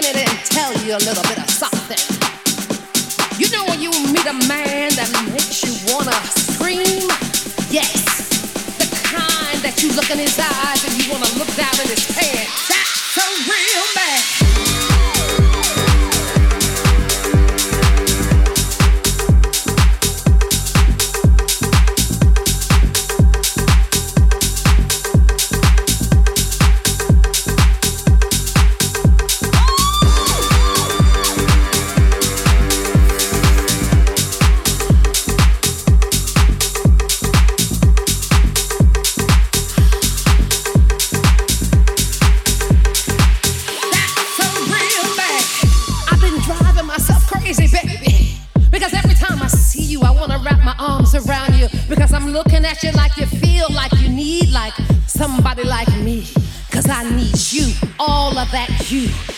minute and tell you a little bit of something. You know when you meet a man that makes you wanna scream? Yes, the kind that you look in his eyes and you wanna look down in his pants. That's a real man. you.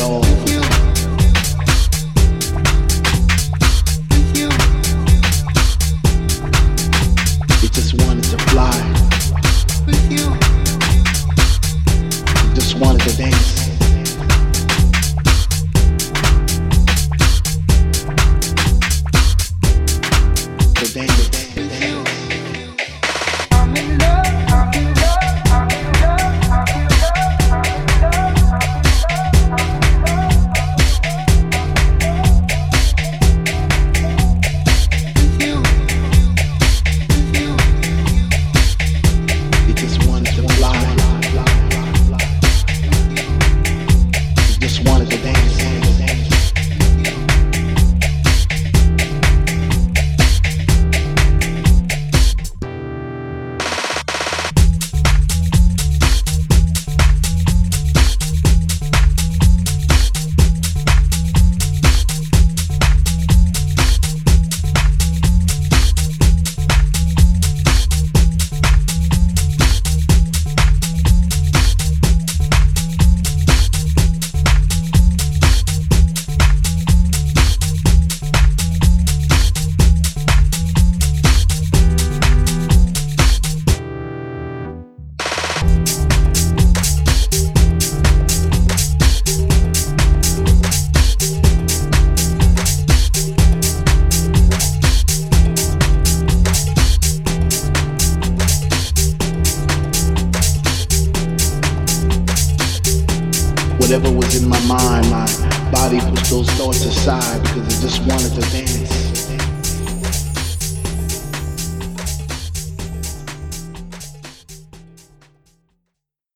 All.